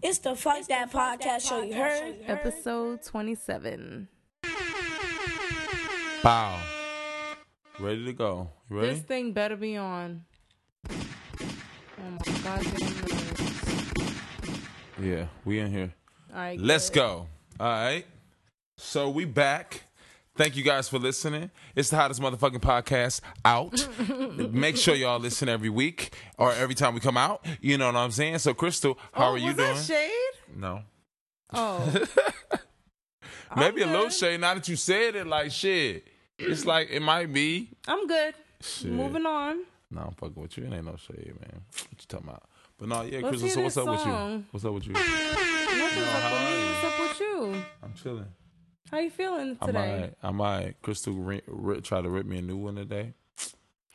It's the Fuck That Podcast Show, you heard? Episode 27. Bow. Ready to go. You ready? This thing better be on. Oh my goddamn nerves. Yeah, we in here. All right. Let's good. go. All right. So we back. Thank you guys for listening. It's the hottest motherfucking podcast out. Make sure y'all listen every week or every time we come out. You know what I'm saying? So Crystal, how oh, are you was doing? that shade? no. Oh. Maybe a little shade. Now that you said it, like shit. It's like it might be. I'm good. Shit. Moving on. No, I'm fucking with you. It ain't no shade, man. What you talking about? But no, yeah, Crystal. So what's up with you? What's up with you? Nothing's up with me. you? What's up with you? I'm chilling. How you feeling today? I might, I might. Crystal ri- ri- try to rip me a new one today.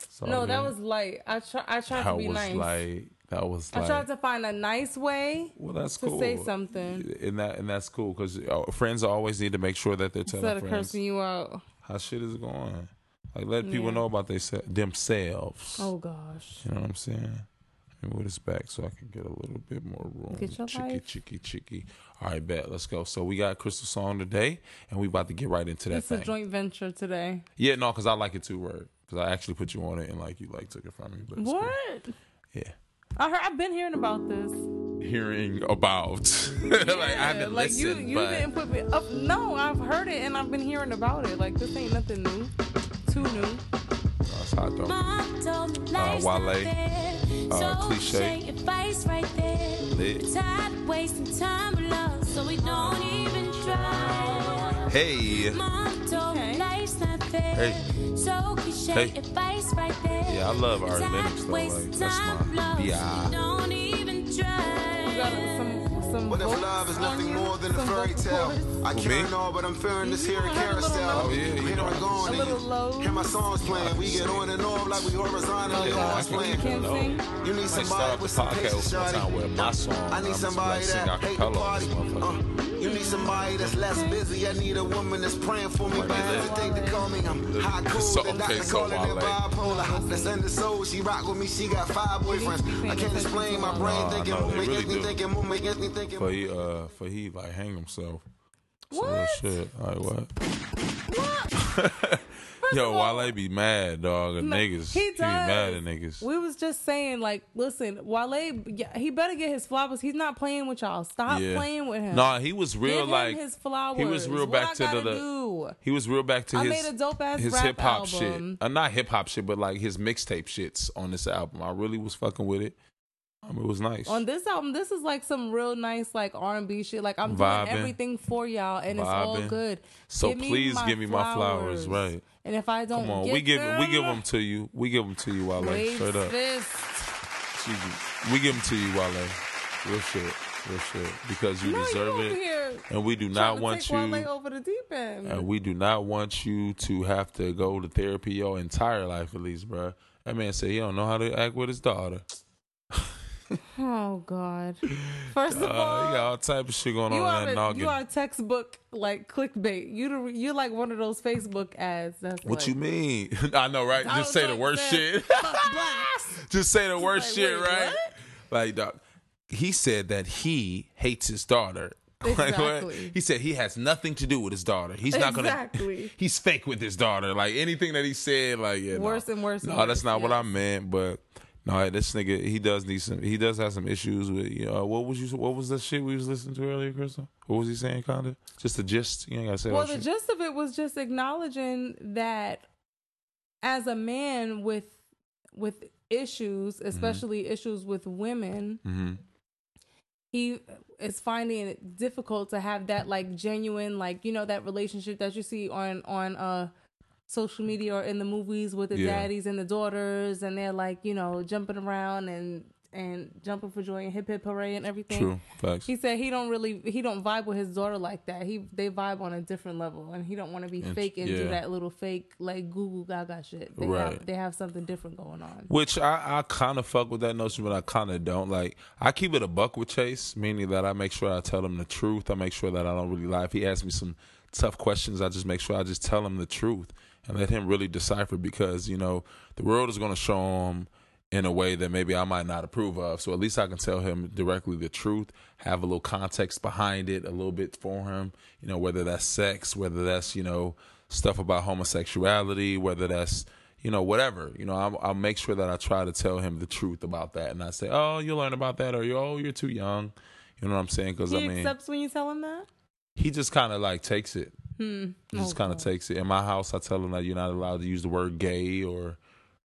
So, no, that was light. I try. I tried that to be was nice. like that was I like. tried to find a nice way well, that's to cool. say something and that and that's cool because uh, friends always need to make sure that they're telling instead of cursing you out. how shit is going. Like let people know about they themselves. Oh gosh. You know what I'm saying? Me move this back so I can get a little bit more room. Get your chicky, life. chicky, chicky. All right, bet. Let's go. So we got Crystal song today, and we about to get right into that It's a joint venture today. Yeah, no, because I like it too, word. Because I actually put you on it, and like you like took it from me. But it's cool. What? Yeah. I heard. I've been hearing about this. Hearing about, like I Yeah, haven't like listened, you, you but didn't put me up. No, I've heard it and I've been hearing about it. Like this ain't nothing new. Too new. that's hot though. Uh, Wale, uh, Cliche. Your face right there. Lit. Wasting time so we don't even try. Hey, Mom told Okay. me life's not fair. Hey. So cliche, Hey. your face right there. Yeah, I love Ari Tired Lennox, though, like, that's time my with love, so B.I.. we don't even try. You got some some. What if love is nothing you? more than a fairy tale? cords? I can't me? know, but I'm feeling this here You heard a little carousel. low. Oh, yeah, you I'm here know. and. A little low. Hear my songs playing. We get on and off like we horizontally Oh, always God. playing. You can't sing. You need I start somebody off with the some podcast patience, one time shawty. with my song. I need somebody like sing that hate the acapella on party. This motherfucker. You need somebody that's less busy. I need a woman that's praying for me. But Okay. hesitate to call me. I'm hot, cool, So- and okay, Dr. so calling it Wale. bipolar. That's in the soul. She rock with me. She got five boyfriends. I can't explain my brain Nah, thinking. no, Move they me, really me do. thinking. Move me, gets me thinking. For he, uh, for he like hang himself. Some real What? shit. Like what? What? Yo, all- Wale be mad, dog. At niggas. He be mad does. at niggas. We was just saying, like, listen, Wale, he better get his flowers. He's not playing with y'all. Stop yeah. playing with him. Nah, he was real Give like his flowers. He was real What back to the. do? he was real back to I his. made a dope-ass his hip hop shit. Uh, not hip hop shit, but like his mixtape shits on this album. I really was fucking with it. Um, it was nice. On this album, this is like some real nice like R and B shit. Like I'm Vibing. doing everything for y'all, and it's all good. So Give please give me my flowers, right. And if I don't, Come on, we give them, we give them to you. We give them to you, Wale. Wave Straight up. fist. We give them to you, Wale. Real shit. Real shit. Because you No, deserve over it. And we do not want you Wale over the deep end. and we do not want you to have to go to therapy your entire life at least, bruh. That man said he don't know how to act with his daughter. Oh God! First of Uh, all, he got all type of shit going you on are in that a, noggin. you are textbook like clickbait. You you're like one of those Facebook ads. That's what like, you mean? I know, right? I Just say the worst shit. Just say the worst like, shit, wait, right? what? Like, dog, he said that he hates his daughter. Like. Exactly. He said he has nothing to do with his daughter. He's not gonna. Exactly. He's fake with his daughter. Like anything that he said, like yeah, Worse no. and worse and No, that's worse, not what I meant. But no, this nigga, he does need some. He does have some issues with. You know, what was you? What was the shit we was listening to earlier, Crystal? What was he saying? Kinda just the gist. You ain't gotta say Well, the shit. gist of it was just acknowledging that as a man with with issues, especially issues with women, Mhm. he is finding it difficult to have that like genuine, like you know, that relationship that you see on on uh social media or in the movies with the Yeah. daddies and the daughters, and they're like you know jumping around and and jumping for joy and hip hip hooray and everything. True facts. He said he don't really he don't vibe with his daughter like that. He they vibe on a different level, and he don't want to be fake and do that little fake like goo goo gaga shit. They Right. have they have something different going on. Which I, I kind of fuck with that notion, but I kind of don't. Like, I keep it a buck with Chase, meaning that I make sure I tell him the truth. I make sure that I don't really lie. If he asks me some tough questions, I just make sure I just tell him the truth and let him really decipher because, you know, the world is going to show him in a way that maybe I might not approve of. So at least I can tell him directly the truth, have a little context behind it, a little bit for him, you know, whether that's sex, whether that's, you know, stuff about homosexuality, whether that's, you know, whatever. You know, I'll, I'll make sure that I try to tell him the truth about that. And I say, oh, you'll learn about that, or, you oh, you're too young. You know what I'm saying? Because, He I mean, accepts when you tell him that. he just kind of like takes it. Hmm. He just kind of takes it. In my house, I tell them that you're not allowed to use the word gay or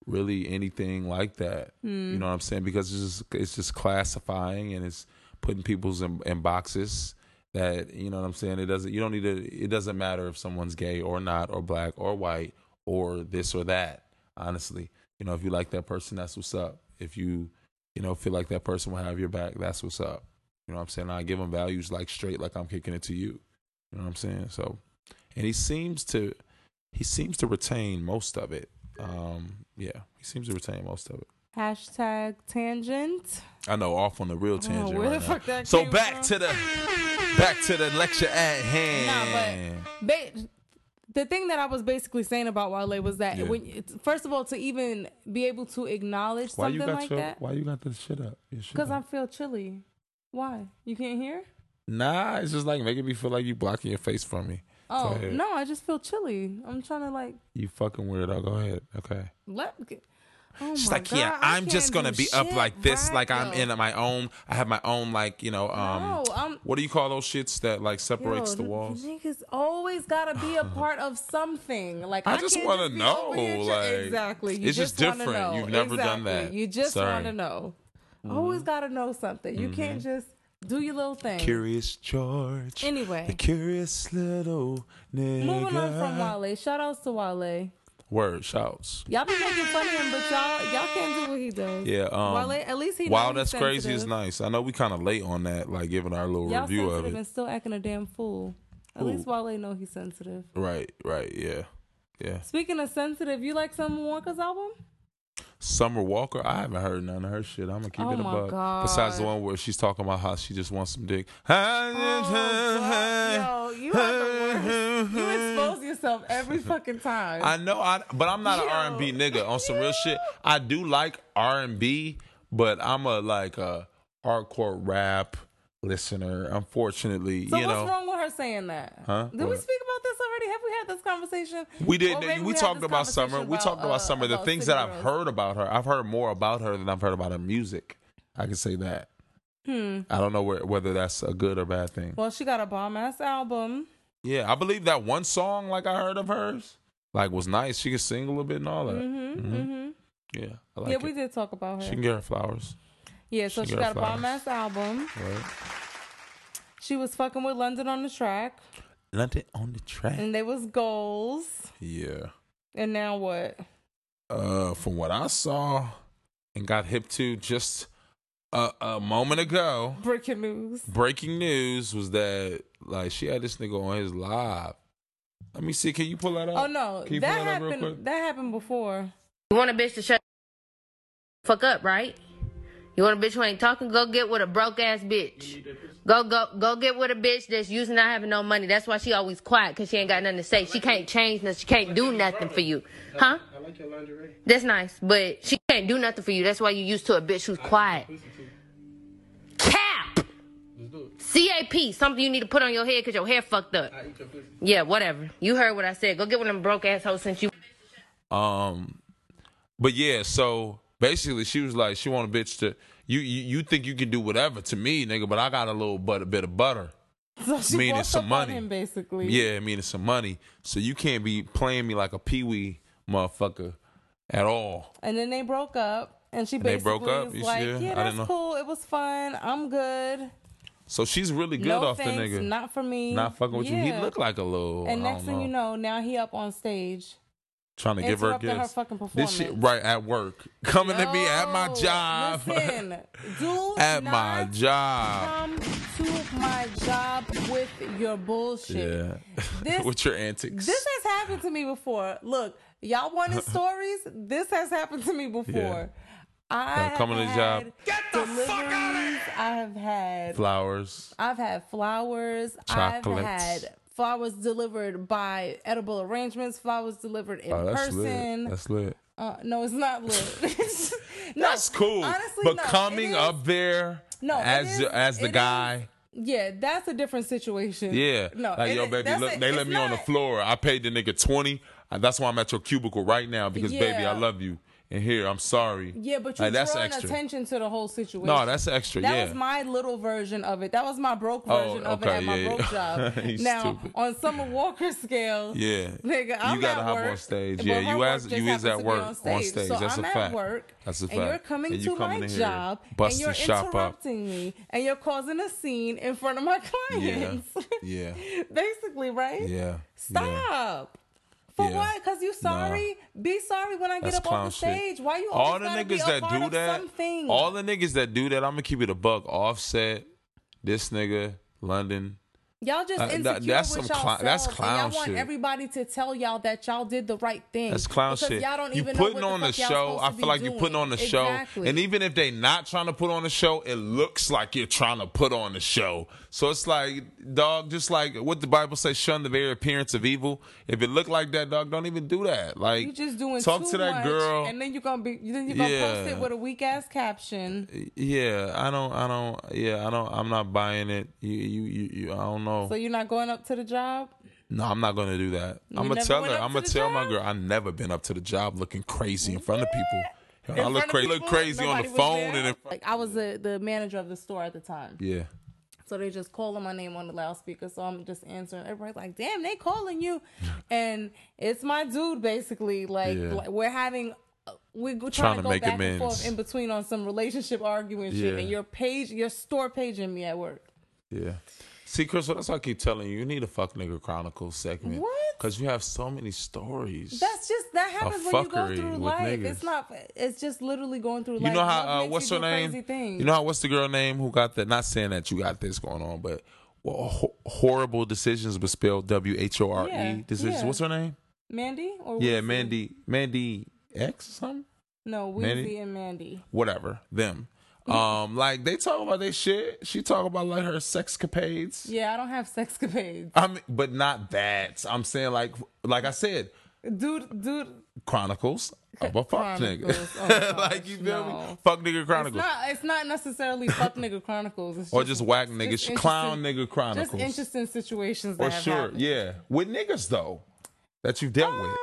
really anything like that. Hmm. You know what I'm saying? Because it's just it's just classifying and it's putting people's in, in boxes that you know what I'm saying. It doesn't. You don't need to. It doesn't matter if someone's gay or not, or black or white or this or that. Honestly, you know, if you like that person, that's what's up. If you you know feel like that person will have your back, that's what's up. You know what I'm saying? I give them values like straight, like I'm kicking it to you. You know what I'm saying? So, and he seems to he seems to retain most of it. Um, yeah, he seems to retain most of it. Hashtag tangent. I know, off on the real tangent. where right the now. that so came back from? to the back to the lecture at hand. Nah, but, Ba- the thing that I was basically saying about Wale was that Yeah. when first of all to even be able to acknowledge why you something got like your that Why you got this shit up? Because I feel chilly. Why you can't hear? nah. It's just like making me feel like you blocking your face from me. Oh no, I just feel chilly. I'm trying to like You fucking weirdo. Go ahead. Okay. let. Oh She's like, yeah, God, I I'm just gonna be up like this, right like I'm though. in my own. I have my own, like you know, um, No, what do you call those shits that like separates Yo, the walls? Niggas always gotta be a part of something. Like I, I just wanna know, over here try- like, exactly. You it's just wanna different. know. You've never done that. You just want to know. Always gotta know something. You can't just do your little thing. Curious George. Anyway. the curious little nigga. Moving on from Wale. Shout outs to Wale. Word shouts. Y'all be making fun of him, but y'all y'all can't do what he does. Yeah. Um, Wale, at least he. Wow, that's crazy. Is nice. I know we kind of late on that, like giving our little Y'all review of it. and still acting a damn fool. At Who? least Wale know he's sensitive. Right. Right. Yeah. Yeah. Speaking of sensitive, you like Summer Walker's album? Summer Walker, I haven't heard none of her shit. I'm gonna keep Oh it a my buck. God. Besides the one where she's talking about how she just wants some dick. Oh, Yo, you are the worst. You expose yourself every fucking time. I know, I but I'm not an Yo. R and B nigga. On some real shit, I do like R and B, but I'm a like a hardcore rap listener. Unfortunately, so you what's know, wrong with her saying that? Huh? Did we speak about this already? Have we had this conversation? we did. Maybe we talked about Summer. conversation We talked about uh, Summer. The about things that I've heard about her, I've heard more about her than I've heard about her music. I can say that. Hmm. I don't know where, whether that's a good or bad thing. Well, she got a bomb ass album. Yeah, I believe that one song like I heard of hers, like was nice. She could sing a little bit and all that. Mm-hmm. Mhm. hmm Yeah, I like yeah, it. we did talk about her. She can get her flowers. Yeah, so she she got got a bomb ass album. Right. She was fucking with London on the track, London on the track. and they was goals. Yeah. And now what? Uh, from what I saw and got hip to just a, a moment ago, Breaking news. breaking news was that like she had this nigga on his live. Let me see. Can you pull that up? Oh no, Can you that pull that up real happened. quick? That happened before. You want a bitch to shut fuck up, right? You want a bitch who ain't talking? Go get with a broke ass bitch. Go go go get with a bitch that's used to not having no money. That's why she always quiet because she ain't got nothing to say. She can't change nothing. She can't do nothing for you, huh? I like your lingerie. That's nice, but she can't do nothing for you. That's why you used to a bitch who's quiet. Cap. CAP, something you need to put on your head because your hair fucked up. I eat your pussy. Yeah, whatever. You heard what I said. Go get with of them broke assholes since you. Um, but yeah, so basically, she was like, she want a bitch to you. You, you think you can do whatever to me, nigga? But I got a little but a bit of butter. So Meaning some money. him basically. Yeah, meaning some money. So you can't be playing me like a peewee motherfucker at all. And then they broke up, and she And they basically broke up? was You like? "Yeah, I that's didn't know. cool. It was fun. I'm good. So she's really good no off thanks, the nigga. not for me. Not fucking with you. He Yeah. looked like a little. And next thing you know, now he up on stage. Trying to give her interrupting her gifts. fucking This shit right at work, coming to me at my job. Listen, do at not my job. come to my job with your bullshit. Yeah, This- with your antics. This has happened to me before. Look, y'all wanted stories. This has happened to me before. Yeah. I Yeah, coming to the have job. Get the fuck out of here. I have had. Flowers. I've had flowers. Chocolates. I've had flowers delivered by edible arrangements. Flowers delivered in Oh, that's person. lit. That's lit. Uh, no, it's not lit. No, That's cool. honestly, but no, coming is- up there No, as is- as the guy. Yeah, that's a different situation. Yeah. No, Like, yo, baby, look, a- they let me on the floor. I paid the nigga 20. Uh, That's why I'm at your cubicle right now because, baby, I love you. And here, I'm sorry. Yeah, but you're Like, that's drawing extra. attention to the whole situation. No, that's extra. That yeah. was my little version of it. That was my broke Oh, version of it okay, at my yeah, broke job. Now, stupid. on Summer Walker scale, yeah. nigga, I'm you gotta at hop work, on stage. Yeah, you as you is at work on on stage. stage. So That's I'm a at fact. work, That's a fact. and you're coming And you to coming my job, and you're shop up. interrupting me, and you're causing a scene in front of my clients. Yeah. Basically, right? Yeah. Yeah. Stop. For Yeah. what? Because you sorry? Be sorry when I get That's up on the shit. stage. Why you all the niggas that do that, Something? all the niggas that do that, I'm gonna keep it a buck. Offset, this nigga, London. Y'all just Uh, that- insecure that's with some clown- y'all that's clown y'all want shit. everybody to tell y'all that y'all did the right thing. That's clown shit. Y'all don't you even putting know what on the, the show. I feel like you're putting on the exactly. show, and even if they're not trying to put on the show, it looks like you're trying to put on the show. So it's like, dog, just like what the Bible says, shun the very appearance of evil. If it look like that, dog, don't even do that. Like, you just doing talk too to that much, girl. and then you're gonna be then you're gonna post it with a weak ass caption. yeah, I don't, I don't, yeah, I don't, I'm not buying it. You, you, you, you I don't know. So you're not going up to the job. No, I'm not gonna do that. I'm gonna tell her. I'm to gonna the tell my girl. I never been up to the job looking crazy in front of people. In I look front of crazy. Look crazy on the phone and in, like I was the the manager of the store at the time. yeah. So they just calling my name on the loudspeaker. So I'm just answering. Everybody's like, damn, they calling you. and it's my dude, basically. Like, Yeah. like, we're having, uh, we're Trying trying, to to go make back amends. and forth in between on some relationship arguing shit. Yeah. And your page, your store paging me at work. Yeah. See, Crystal, that's why I keep telling you, you need a fuck nigga chronicles segment. What? Because you have so many stories. That's just, that happens when you go through life. niggas. It's not, it's just literally going through life. you life. know how uh, what's her name? You know how what's the girl name who got that? Not saying that you got this going on, but well, ho- horrible decisions, but spelled W H O R E decisions. yeah. What's her name? Mandy? Or Yeah, Mandy. Mandy X or something. No, Weezy Mandy? and Mandy. Whatever. Them. Um, like they talk about their shit. She talk about like her sexcapades. Yeah, I don't have sexcapades. I mean, but not that. I'm saying like, like I said, Dude, dude, Chronicles of a fuck nigga. Oh, like you feel me? Fuck nigga It's Chronicles. not. It's not necessarily fuck nigga chronicles. It's or just whack nigga, just clown nigga chronicles. Just interesting situations that or sure, happened. yeah, with niggas though that you've dealt with.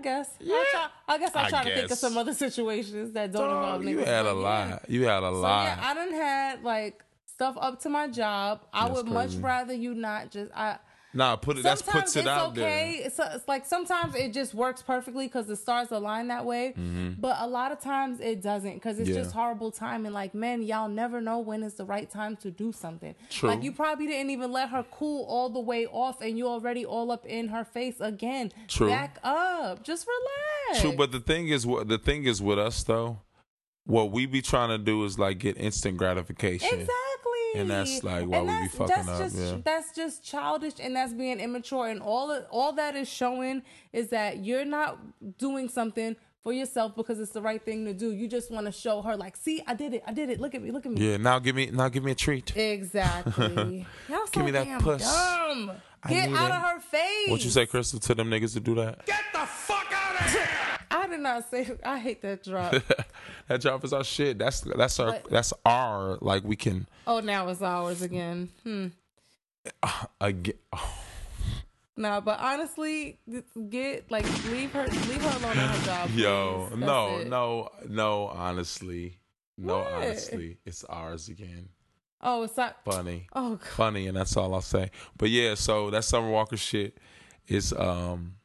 I guess. Yeah. I, try, I guess I I try to think of some other situations that don't involve niggas. you had a lot. You had a So lot. yeah, I done had like stuff up to my job. I That's would much rather you not just. I nah, put it. That sometimes puts it out okay. there. It's, it's like sometimes it just works perfectly because the stars align that way. But a lot of times it doesn't because it's Mm-hmm. Yeah. just horrible timing. Like, man, y'all never know when is the right time to do something. True. Like, you probably didn't even let her cool all the way off, and you already all up in her face again. True. Back up. Just relax. True, but the thing is, what the thing is with us though, what we be trying to do is like get instant gratification. Exactly. And that's, like, why we be fucking that's up, Just, yeah. That's just childish and that's being immature. And all all that is showing is that you're not doing something for yourself because it's the right thing to do. You just want to show her, like, see, I did it. I did it. Look at me. Look at me. Yeah, now give me now give me a treat. Exactly. Y'all so Give me that damn puss. dumb. Get out it. of her face. What you say, Crystal, to them niggas to do that? I did not say. I hate that drop. that job is our shit. That's that's our But- that's our like we can oh, now it's ours again. Hmm. again. No, but honestly, get like leave her leave her alone at her job. Yo. That's no, it. no, no. Honestly, no. What? Honestly, it's ours again. Oh, it's not. Funny, Oh, God. funny, and that's all I'll say. But yeah, so that Summer Walker shit is um,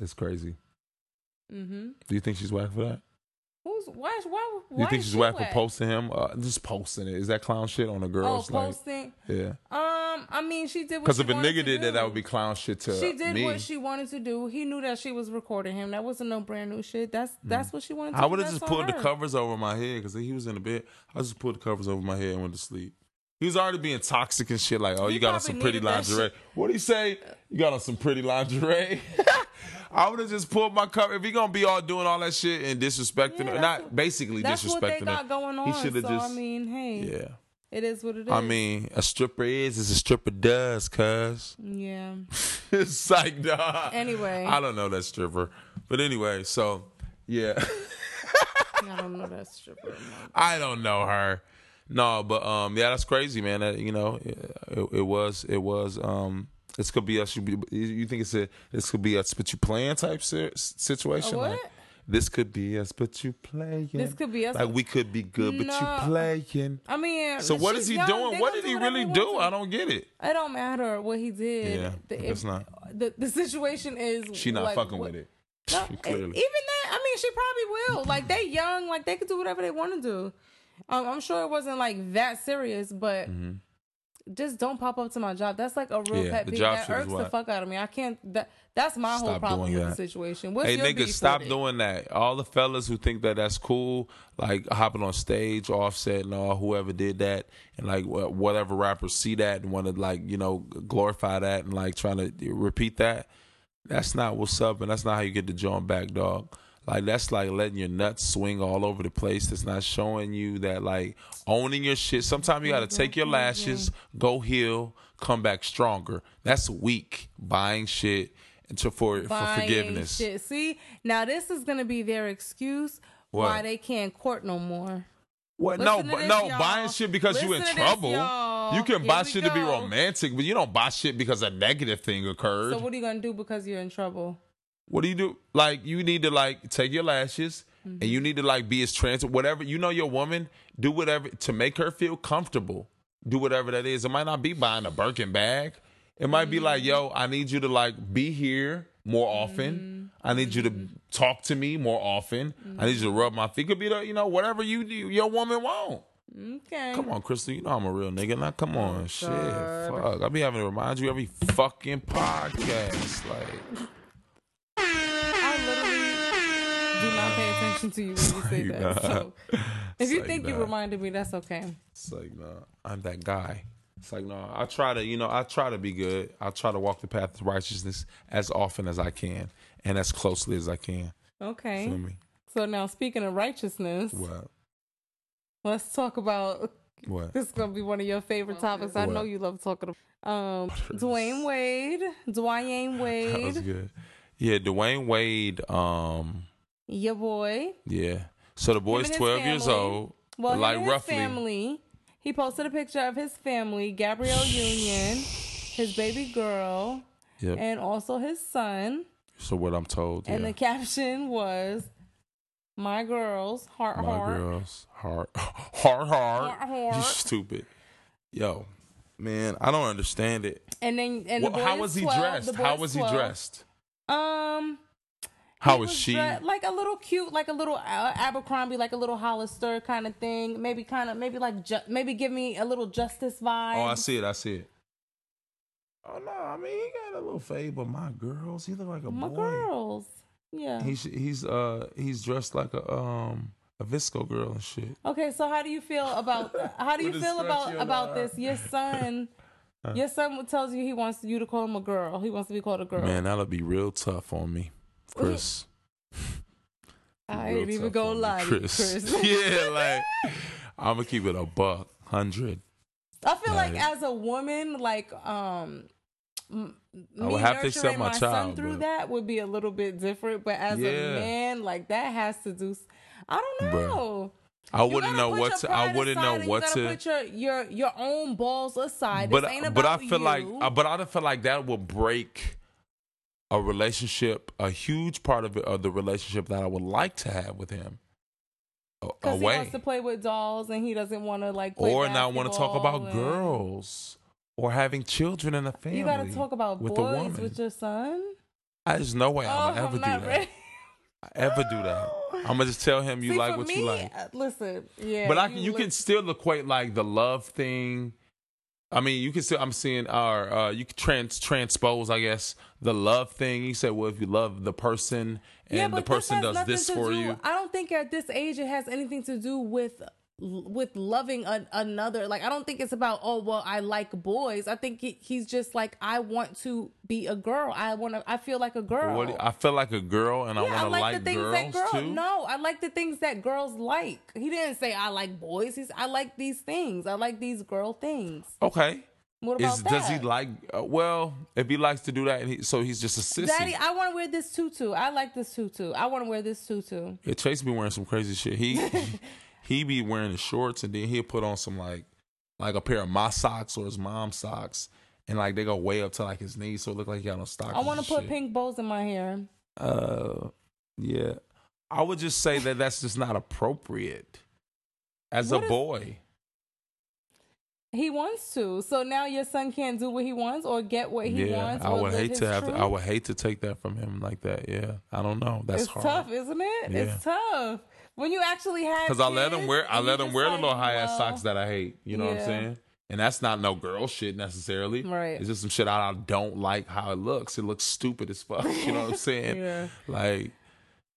it's crazy. Mm-hmm. Do you think she's whack for that? Who's why? Why? Why you think is she's she whack for posting him? Uh, just posting it. Is that clown shit on the Oh, girls? like, posting. yeah. Um, I mean, she did. Because Because if a nigga did that, that would be clown shit to She did me. what she wanted to do. He knew that she was recording him. That wasn't no brand new shit. That's that's what she wanted. to Mm. I would have just pulled the covers over my head because he was in the bed. I just pulled the covers over my head and went to sleep. He was already being toxic and shit. Like, oh, you got on some pretty lingerie. What do you say? You got on some pretty lingerie. I would have just pulled my cover. If he gonna be all doing all that shit and disrespecting Yeah, her, not what- basically That's disrespecting what they got her. going on. He should have so just. I mean, hey, yeah. it is what it is. I mean, a stripper is as a stripper does, cuz. yeah. it's like, nah. Anyway. I don't know that stripper. But anyway, so Yeah. I don't know that stripper. I don't know her. No, but um, yeah, that's crazy, man. That, you know, it, it was, it was. Um, this could be us. You, think it's a this could be us, but you playing type situation? Like, this could be us, but you playing. This could be us, Like we could be good, but you playing. I mean, So what is he young. doing? They What did he really do? I don't get it. It don't matter what he did. Yeah, the, if- not. The the situation is She not like, fucking what- with it. No, Clearly. even that. I mean, she probably will. Like they young. Like they could do whatever they want to do. Um, I'm sure it wasn't like that serious, but just don't pop up to my job. That's like a real Mm-hmm. Yeah, pet peeve. That irks the fuck out of me. I can't. That that's my whole problem with that. the situation. What's Hey your niggas, stop doing that. All the fellas who think that that's cool, like hopping on stage, Offset and all whoever did that, and like whatever rappers see that and want to like you know glorify that and like trying to repeat that. That's not what's up, and that's not how you get the joint back, dog. Like that's like letting your nuts swing all over the place. That's not showing you that like owning your shit. Sometimes you got to mm-hmm. take your mm-hmm. lashes, go heal, come back stronger. That's weak. Buying shit and to for for Buying forgiveness. Shit. See, now this is gonna be their excuse why they can't court no more. What? Listen No, but this, no, y'all. buying shit because you in Listen to this, trouble. y'all. can Here buy shit to be romantic, but you don't buy shit because a negative thing occurred. So what are you gonna do because you're in trouble? What do you do? Like you need to like take your lashes and you need to like be as trans whatever you know your woman, do whatever to make her feel comfortable. Do whatever that is. It might not be buying a Birkin bag. It might be like, yo, I need you to like be here more often. I need you to talk to me more often. I need you to rub my feet. Could be the, you know, whatever you do, your woman want. Okay. Come on, Crystal. You know I'm a real nigga. Now, come on. Oh, shit. Fuck. I be having to remind you every fucking podcast. Like, I literally do not pay attention to you when you say that. not. So if you Say think you that. reminded me, that's okay. it's like, nah, I'm that guy. It's like, no, I try to, you know, I try to be good. I try to walk the path of righteousness as often as I can and as closely as I can. Okay. Feel me? So now speaking of righteousness, What? let's talk about What? this is gonna be one of your favorite topics. I know you love talking about um Dwyane Wade. Dwyane Wade. That was Wade. good. Yeah, Dwyane Wade. Um, Your boy. yeah. So the boy's his 12 years family. old. Well, like his roughly. family. He posted a picture of his family, Gabrielle Union, his baby girl, Yep. and also his son. so what I'm told. And yeah. the caption was, "My girls, heart, My heart." girls, heart, heart, heart. Heart, You stupid. Yo, man, I don't understand it. And then, and Well, the boy how was he 12, dressed? How was he 12. dressed? Um, How he was she? dre- like a little cute, like a little uh, Abercrombie, like a little Hollister kind of thing. Maybe kind of, maybe like, ju- maybe give me a little Justice vibe. Oh, I see it. I see it. Oh no, I mean he got a little fade, but my girls, he look like a My boy. girls. Yeah. He's he's uh he's dressed like a um a VSCO girl and shit. Okay, so how do you feel about how do you feel about about the this? Your son, your son tells you he wants you to call him a girl. He wants to be called a girl. Man, that'll be real tough on me, Chris. I ain't even gonna on me, lie, to Chris. yeah, like I'm gonna keep it a buck, hundred. I feel like Like- as a woman, like um, m- I me would have to accept nurturing my my, son through but- that would be a little bit different. But as Yeah. a man, like that has to do. I don't Bruh. I wouldn't know what to. I wouldn't know what to. Put your your your own balls aside. but this ain't about but I feel you. like uh, but I feel like that will break a relationship, a huge part of it, of the relationship that I would like to have with him. Because he wants to play with dolls and he doesn't want to like. Play or not want to talk about and- girls or having children in a family. You got to talk about with boys with your son. I There's no way oh, I'm gonna ever I'm do that. ready. Ever do that? I'm gonna just tell him you See, like what me, you like. uh, Listen, yeah, but I, you, look- can still equate like the love thing. I mean, you can still. I'm seeing our. Uh, you can trans transpose, I guess, the love thing. You said, well, if you love the person and yeah, the person does this for do- you, I don't think at this age it has anything to do with with loving a, another. Like, I don't think it's about oh well, I like boys. I think it, he's just like I want to be a girl. I want to. I feel like a girl. what, I feel like a girl, and I want to like, like, the things girls that girls. too. No, I like the things that girls like. He didn't say I like boys. He's I like these things. I like these girl things. Okay, What about Is, that? does he like? Uh, well, if he likes to do that, and he, so he's just a sissy. Daddy, I want to wear this tutu. I like this tutu. I want to wear this tutu. Yeah, Chase be wearing some crazy shit. He he be wearing his shorts and then he'll put on some like like a pair of my socks or his mom's socks, and like they go way up to like his knees, so it look like he got no stockings. I want to put shit. pink bows in my hair. Uh, yeah, I would just say that that's just not appropriate as What a boy. He wants to. So now your son can't do what he wants or get what he yeah, wants. I would hate to have. To, I would hate to take that from him like that. Yeah, I don't know. That's it's hard. tough, isn't it? Yeah. It's tough. When you actually have Because I let them wear I let them wear the little high ass well, socks that I hate. You know what I'm saying? And that's not no girl shit necessarily. Right. It's just some shit I don't like how it looks. It looks stupid as fuck. You know what I'm saying? Yeah. Like,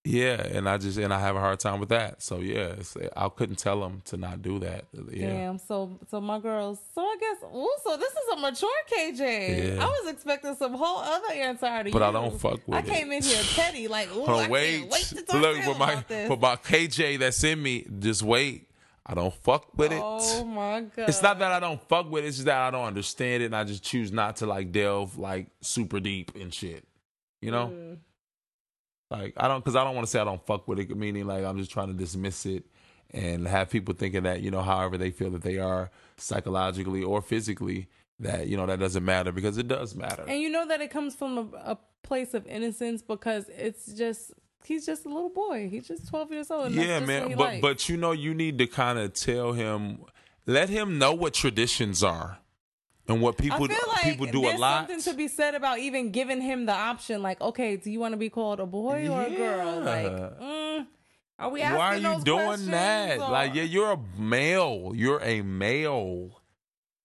yeah, and I just and I have a hard time with that. So yeah, it's, I couldn't tell him to not do that. Yeah. Damn. So so my girls. So I guess. Oh, so this is a mature KJ. Yeah. I was expecting some whole other answer out of But you. I don't fuck with it. I it. came in here petty, like, ooh, Hold I on, can't wait. wait to talk Look to him my about this. for my KJ that's in me. Just wait. I don't fuck with it. Oh my god. It's not that I don't fuck with it. It's just that I don't understand it, and I just choose not to like delve like super deep in shit. You know, Mm. Like I don't because I don't want to say I don't fuck with it. Meaning like I'm just trying to dismiss it and have people thinking that you know however they feel that they are psychologically or physically that you know that doesn't matter because it does matter. And you know that it comes from a, a place of innocence because it's just he's just a little boy. He's just twelve years old. Yeah, man. But likes. but you know you need to kind of tell him, let him know what traditions are. And what people like people do a lot. There's something to be said about even giving him the option. Like, okay, do you want to be called a boy or a girl? Like, mm, are we asking Why are you those doing that? or- Like, yeah, you're a male. You're a male.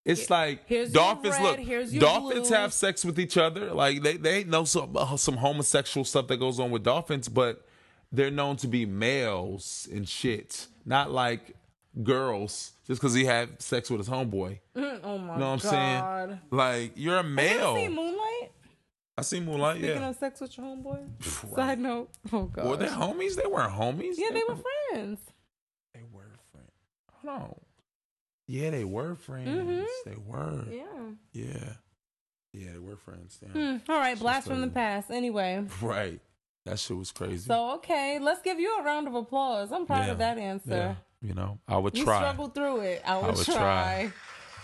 It's like here's dolphins. red, look, dolphins blue. have sex with each other. Like they they know some uh, some homosexual stuff that goes on with dolphins, but they're known to be males and shit, not like girls. Just because he had sex with his homeboy, oh my god! you know what I'm god. saying? Like you're a Have male. you seen Moonlight? I seen Moonlight. Speaking Yeah. of sex with your homeboy. Side note. Oh god. Were they homies? They weren't homies. yeah, they were friends. They were friends. Hold on. Yeah, they were friends. Mhm. They were. Yeah. Yeah. Yeah, they were friends. Hmm. All right, blast from the past. Anyway, Right. That shit was crazy. so okay, let's give you a round of applause. I'm proud Yeah. of that answer. yeah. You know, I would You try. struggled through it. I would, would try. try.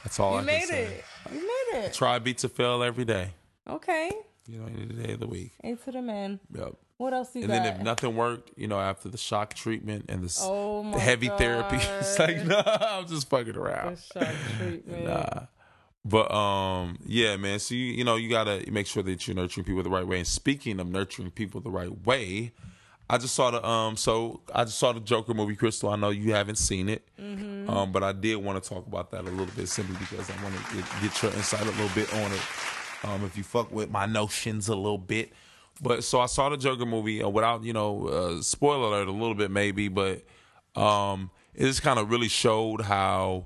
That's all You I made can say. it. You made it. Try beat to fail every day. Okay. You know, any day of the week. A to the man. Yep. What else you And got? then if nothing worked, you know, after the shock treatment and the, Oh the heavy therapy, it's like, God. no, I'm just fucking The around. shock treatment. Nah. But um, yeah, man. So you you know you gotta make sure that you're nurturing people the right way. And speaking of nurturing people the right way, I just saw the um. So I just saw the Joker movie, Crystal. I know you haven't seen it, Mm-hmm. um, but I did want to talk about that a little bit simply because I want to get, get your insight a little bit on it. Um, if you fuck with my notions a little bit. But so I saw the Joker movie uh, without you know uh, spoiler alert a little bit maybe, but um, it just kind of really showed how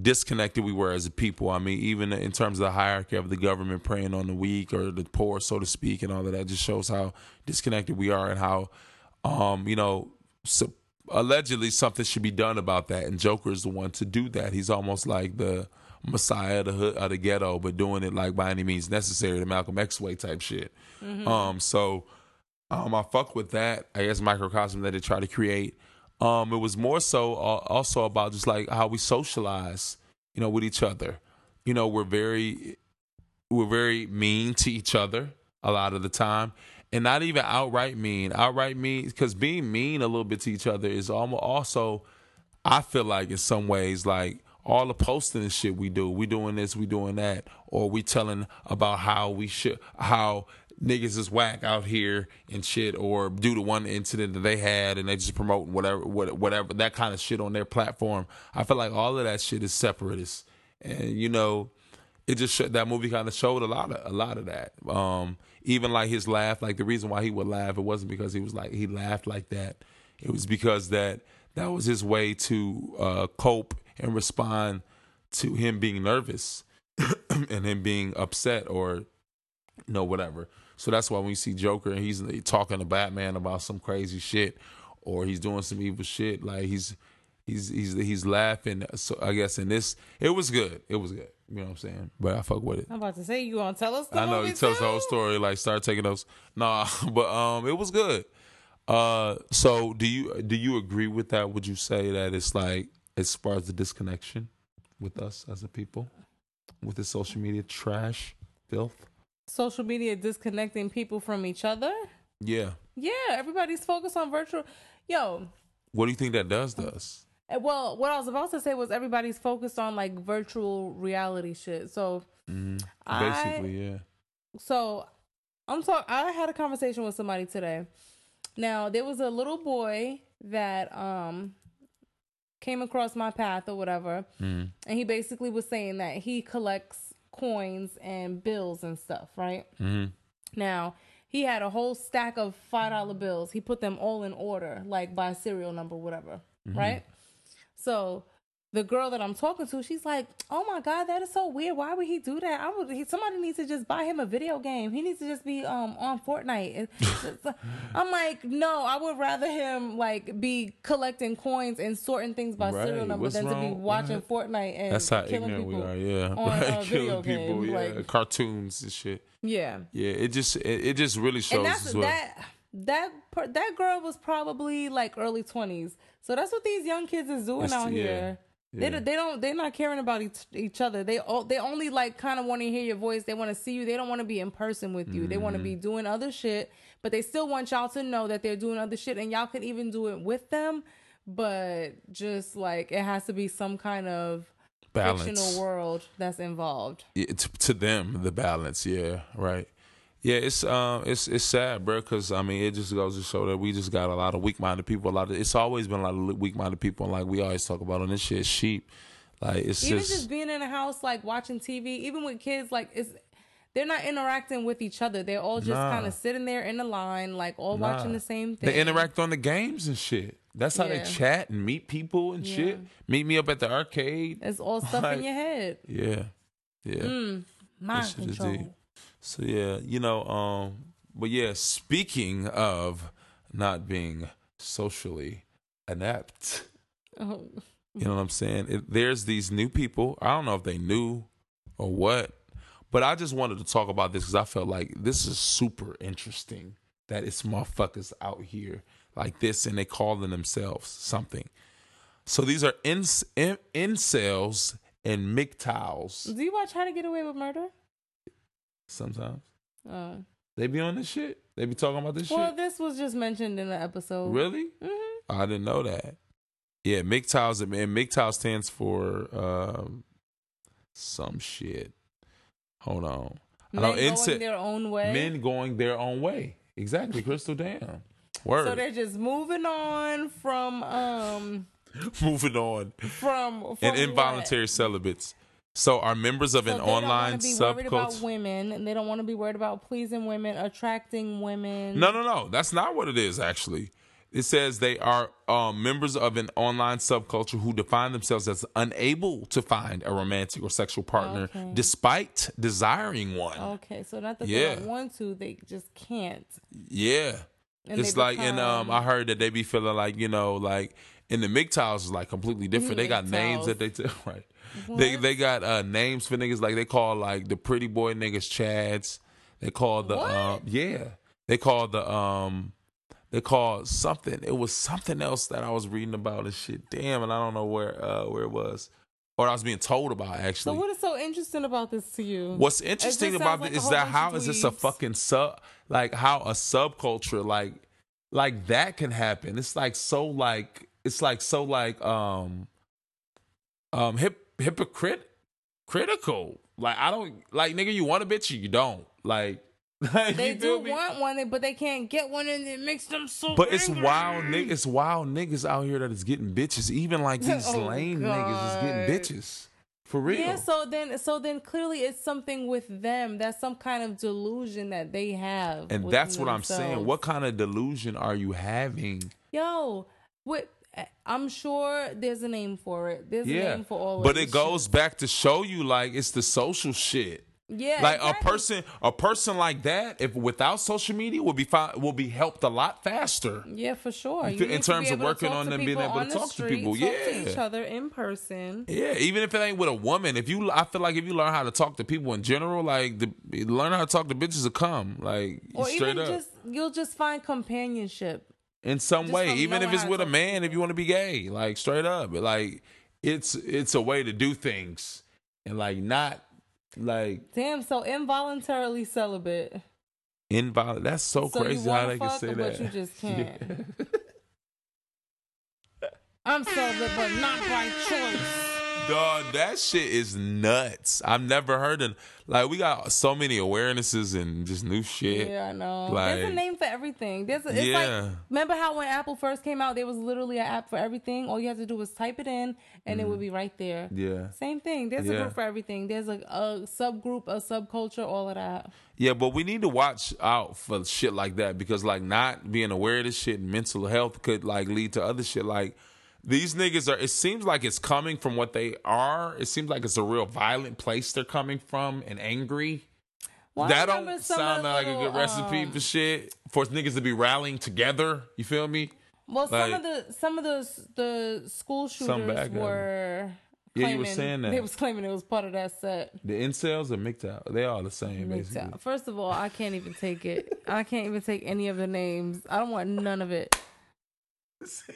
disconnected we were as a people. I mean, even in terms of the hierarchy of the government preying on the weak or the poor, so to speak, and all of that, just shows how disconnected we are and how, um, you know, so allegedly something should be done about that. And Joker is the one to do that. He's almost like the messiah of the hood, of the ghetto, but doing it like by any means necessary, the Malcolm X way type shit. Um, so um, I fuck with that. I guess microcosm that they try to create. Um, it was more so uh, also about just like how we socialize, you know, with each other. You know, we're very we're very mean to each other a lot of the time, and not even outright mean. Outright mean because being mean a little bit to each other is almost also, I feel like in some ways like all the posting and shit we do, we doing this, we doing that, or we telling about how we should how niggas is whack out here and shit, or due to one incident that they had and they just promoting whatever, whatever that kind of shit on their platform. I feel like all of that shit is separatist, and you know, it just sh- that movie kind of showed a lot of a lot of that. Um, even like his laugh, like the reason why he would laugh, it wasn't because he was like he laughed like that. It was because that that was his way to uh, cope and respond to him being nervous and him being upset or you know whatever. So that's why when you see Joker and he's talking to Batman about some crazy shit or he's doing some evil shit, like he's he's he's he's laughing. So I guess in this, it was good. It was good. You know what I'm saying? But I fuck with it. I'm about to say you gonna tell us. The I know movie he tells the whole story. Like start taking those. Nah, but um, it was good. Uh, so do you do you agree with that? Would you say that it's like as far as the disconnection with us as a people, with the social media trash, filth? Social media disconnecting people from each other. Yeah. Yeah, everybody's focused on virtual. Yo, What do you think that does to us? eh, well, what I was about to say was everybody's focused on like virtual reality shit. So, I- Basically, yeah. so I'm talking. I had a conversation with somebody today. Now there was a little boy that um came across my path or whatever, and he basically was saying that he collects coins and bills and stuff, right? hmm Now he had a whole stack of five dollar bills. He put them all in order, like by serial number, whatever, right? So the girl that I'm talking to, she's like, "Oh my god, that is so weird. Why would he do that? I would. He, somebody needs to just buy him a video game. He needs to just be um on Fortnite." I'm like, no, I would rather him like be collecting coins and sorting things by serial number What's than to be watching? Fortnite and That's how killing ignorant we people are. Yeah, on right. a video Killing people. game. Yeah, Like, cartoons and shit. yeah. Yeah, it just it, it just really shows as well. that that that girl was probably like early 20s so that's what these young kids is doing That's- out yeah. here Yeah. don't- they don't they're not caring about each, each other. They all they only like kind of want to hear your voice. They want to see you. They don't want to be in person with you. They want to Mm-hmm. be doing other shit but they still want y'all to know that they're doing other shit and y'all can even do it with them but just like it has to be some kind of Balance. fictional world that's involved. To, to them the balance. Yeah right yeah it's um it's it's sad bro because i mean it just goes to show that we just got a lot of weak-minded people a lot of it's always been a lot of weak-minded people and like we always talk about on this shit sheep like it's even just, just, being in a house like watching tv even with kids like it's they're not interacting with each other. They're all just Nah. kind of sitting there in a line like all Nah. watching the same thing. they interact on the games and shit. That's how Yeah. they chat and meet people and shit. Meet me up at the arcade. It's all stuff Like- in your head. yeah. Yeah. Mm, mind shit is control. deep. So yeah, you know, um, but yeah, speaking of not being socially inept, Oh, you know what I'm saying? It, there's these new people. I don't know if they knew or what, but I just wanted to talk about this because I felt like this is super interesting that it's motherfuckers out here like this and they calling themselves something. So these are ins, in, incels and MGTOWs do you watch how to get away with murder sometimes. uh, They be on this shit. They be talking about this well shit. this was just mentioned in the episode Really? Mhm. I didn't know that. Yeah, MGTOWs and MGTOW stands for um, some shit. Hold on. I men know going ince- their own way men going their own way. Exactly, Crystal. Damn. Word. so they're just moving on from um Moving on. from, from And what? involuntary celibates. So are members of So an they don't wanna online be worried about subculture. women, and they don't want to be worried about pleasing women, attracting women. No, no, no. That's not what it is, actually. It says they are um, members of an online subculture who define themselves as unable to find a romantic or sexual partner Okay. despite desiring one. Okay, so not that Yeah. they don't want to, they just can't. Yeah. And it's like, and um, I heard that they be feeling like, you know, like, in the MGTOWs is like completely different. They got names that they t- right. They they got uh, names for niggas like they call like the pretty boy niggas Chads. They call the um yeah. They call the um they call something. It was something else that I was reading about and shit. Damn, and I don't know where uh where it was. Or I was being told about So actually. what is so interesting about this to you? What's interesting about like this is that how is this a fucking sub like how a subculture like like that can happen. It's like so like it's like so like um um hip hypocrite critical. Like I don't like nigga you want a bitch or you don't. Like, like they do me? want one, but they can't get one, and it makes them so. But it's wild niggas, it's wild niggas out here that is getting bitches. Even like these Oh, lame niggas is getting bitches. For real. Yeah, so then, so then, clearly, it's something with them. That's some kind of delusion that they have, and that's what I'm saying. What kind of delusion are you having? Yo, what? I'm sure there's a name for it. There's a name for all of but it goes shit. back to show you like it's the social shit. Yeah, like a person, a person like that, if without social media, will be fi- will be helped a lot faster. Yeah, for sure. In You to terms of working on them being able to talk to people, talk yeah. to each other in person. Yeah, even if it ain't with a woman, if you, I feel like if you learn how to talk to people in general, like the, learn how to talk to bitches to come, like Or straight even up just you'll just find companionship. In some just way, even if it's with a man, if you want to be gay, like straight up, like it's it's a way to do things and like not like Damn, so involuntarily celibate. invalid. That's so, So crazy how they can say but that. you just can't. I'm celibate, but not by choice. Dog, that shit is nuts. I've never heard of like we got so many awarenesses and just new shit. Yeah, I know. Like- There's a name for everything. There's a, it's Yeah. like remember how when Apple first came out, there was literally an app for everything. All you had to do was type it in, and it would be right there. Mm. Yeah. Same thing. There's a group for everything. There's a, a subgroup, a subculture, all of that. Yeah, but we need to watch out for shit like that because like not being aware of this shit and mental health could like lead to other shit. Like these niggas are it seems like it's coming from what they are. It seems like it's a real violent place they're coming from and angry. Well, that don't sound like a good recipe um, for shit. For niggas to be rallying together. You feel me? Well, some of the some of the the school shooters were. Yeah, you were claiming- saying that. They was claiming it was part of that set. The incels or MGTOW, they all the same basically. MGTOW. First of all, I can't even take it. I can't even take any of the names. I don't want none of it.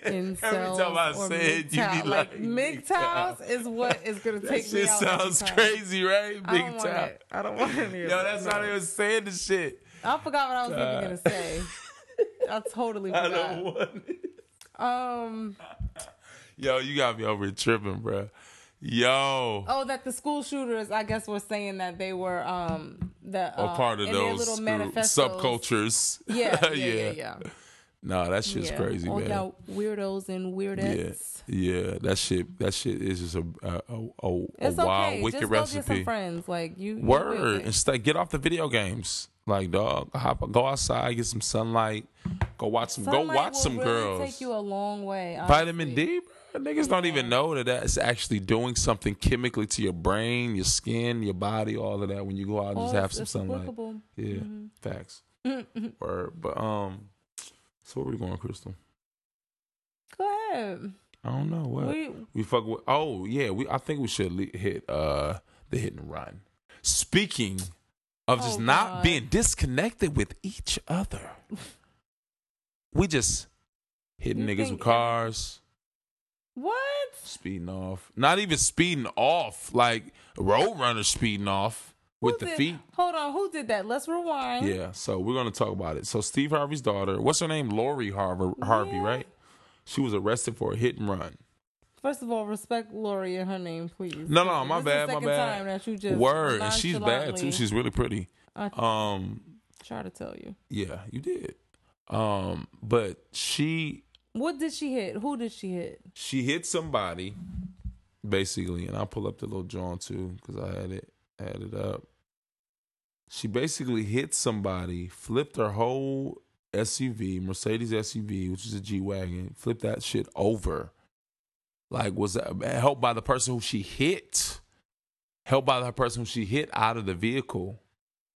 Incels Every time I say it, you be like, MGTOWs is what is gonna take me shit out. every sounds crazy, right? I Big don't want it. I don't want any of Yo, that's No. not even saying the shit. I forgot what I was even gonna say. I totally I forgot. don't want it. Um. Yo, you got me over tripping, bro. Yo, Oh, that the school shooters, I guess, were saying that they were um the a uh, part of those little group- subcultures. Yeah, yeah, yeah, yeah. No, that shit's yeah. crazy, All man. y'all weirdos and Yeah, weirdettes. yeah, that shit. That shit is just a a, a, a, It's wild, okay. wicked Just go get recipe. some friends. Like you. Word with it. and stay, get off the video games. Like dog, hop, go outside, get some sunlight, go watch some, Sunlight go watch will some really girls. Take you a long way. Vitamin. D, bro. Niggas don't even know that that's actually doing something chemically to your brain, your skin, your body, all of that when you go out and Oh, just have some sunlight. applicable. Yeah, Mm-hmm. facts. Word, but um, so where we going, Crystal? Go ahead. I don't know what We- we fuck with. Oh yeah, we. I think we should le- hit uh the hit and run. Speaking of just Oh, not being disconnected with each other, we just hitting You niggas with cars, What? speeding off. Not even speeding off, like road runners speeding off with Who the did- feet. Hold on. Who did that? Let's rewind. Yeah, so we're gonna talk about it. So Steve Harvey's daughter, what's her name? Lori Harvey, Harvey, Yeah. right? She was arrested for a hit and run. First of all, respect Lori and her name, please. No, no, my This is bad, my bad. Time that you just Word, and she's bad too. She's really pretty. I Um, try to tell you. yeah, you did. Um, but she What did she hit? Who did she hit? she hit somebody, basically, and I'll pull up the little John too because I had it had it up. She basically hit somebody, flipped her whole SUV, Mercedes SUV, which is a G wagon, flipped that shit over. Like was helped by the person who she hit, helped by the person who she hit out of the vehicle.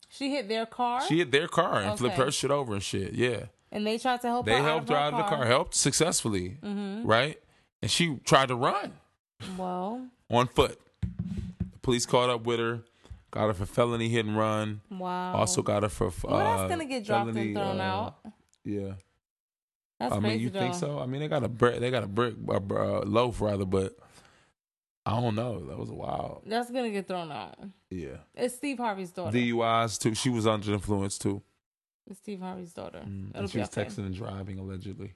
She hit their car, She hit their car and flipped her shit over and shit. Yeah. and they tried to help They her. helped her out of the car, helped successfully, Mm-hmm. right? And she tried to run Well, on foot. The police caught up with her, got her for felony hit and run. wow. Also got her for uh, well, that's gonna get dropped felony, and thrown uh, out. Yeah, That's I mean, you think so? I mean, they got a brick, they got a brick, a, uh, loaf rather, but I don't know. That was wild. That's gonna get thrown out. Yeah, It's Steve Harvey's daughter. DUIs too. She was under influence too. it's Steve Harvey's daughter. Mm. She was okay. texting and driving allegedly.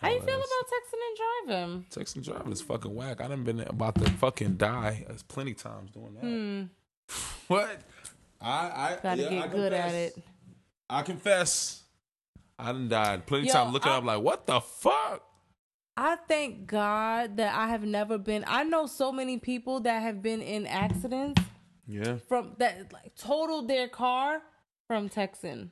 How you feel about texting and driving? Texting and driving is fucking whack. I done been about to fucking die as plenty times doing that. Hmm. What? I I Gotta yeah, get I good at it. I confess. I done died plenty Yo, times looking I- up like what the fuck. I thank God that I have never been. I know so many people that have been in accidents Yeah, from that like totaled their car from texting.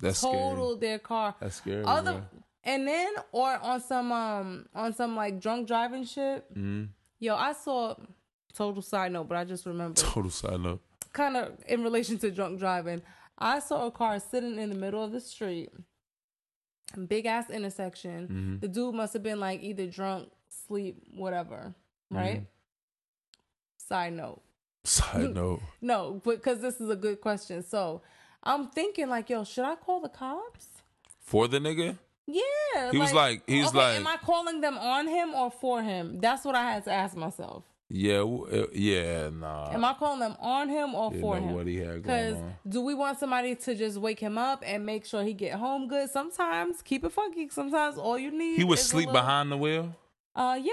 that's Totaled scary. their car. That's scary. Other bro. And then or on some um on some like drunk driving shit. Mhm. Yo, I saw total side note, but I just remember Total side note. kind of in relation to drunk driving. I saw a car sitting in the middle of the street, big ass intersection. Mm-hmm. The dude must have been like either drunk, sleep, whatever, Mm-hmm. right? Side note. Side note. No, because this is a good question. So I'm thinking, like, yo, should I call the cops? For the nigga? Yeah. He was like- he was okay, like- am I calling them on him or for him? That's what I had to ask myself. Yeah, uh, yeah, nah. Am I calling them on him or Didn't for know him? what he had going Because do we want somebody to just wake him up and make sure he get home good? Sometimes keep it funky. Sometimes all you need. He a sleep little- behind the wheel? Uh, yeah,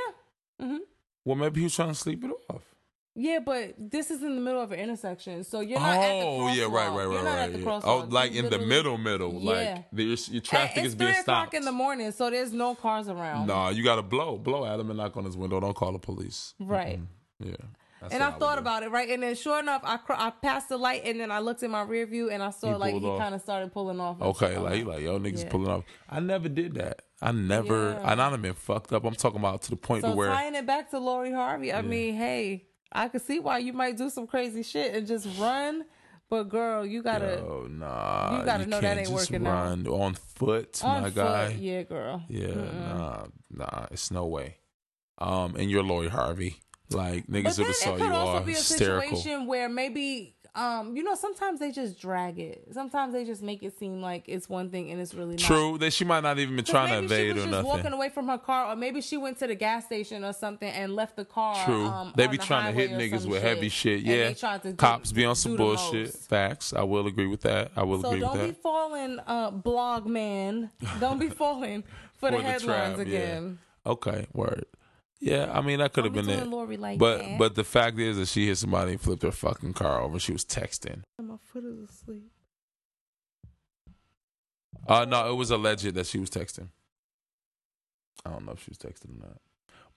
Mm-hmm. Well, maybe he was trying to sleep it off. Yeah, but this is in the middle of an intersection, so you're not. Oh, yeah, right, right, right, You're not right. at the yeah. crosswalk. Oh, like You in the middle, middle. Yeah. Like your traffic is being three o'clock stopped. in the morning, so there's no cars around. Nah, you gotta blow, blow at him and knock on his window. Don't call the police. Right. Yeah. That's And I thought about it, right? And then sure enough, I cr- I passed the light, and then I looked in my rear view, and I saw He like he kind of started pulling off. Okay, like he like yo niggas Yeah. pulling off. I never did that. I never. Yeah. And I done been fucked up. I'm talking about to the point So to where tying it back to Lori Harvey, I mean, hey, I could see why you might do some crazy shit and just run, but girl, you gotta oh nah, you gotta know that ain't working out. run on foot, on my foot. guy. Yeah, girl. Yeah, nah, nah, it's no way. Um, and you're Lori Harvey. Like niggas would have saw it you could all also be a hysterical. situation where maybe. Um, you know, sometimes they just drag it. Sometimes they just make it seem like it's one thing and it's really not. True, that she might not even be trying to maybe she evade was or just walking away from her car, or maybe she went to the gas station or something and left the car. True, um, they be the trying to hit niggas with heavy shit. Yeah, they tried to do- cops be on some bullshit. Facts. I will agree with that. I will So agree with that. don't be falling, uh, blog man. Don't be falling for, the For the headlines trap, yeah. again. Okay, word. Yeah, I mean that could have been be it. Lori like but that. but the fact is that she hit somebody and flipped her fucking car over. She was texting. My foot is asleep. Uh no, it was alleged that she was texting. I don't know if she was texting or not.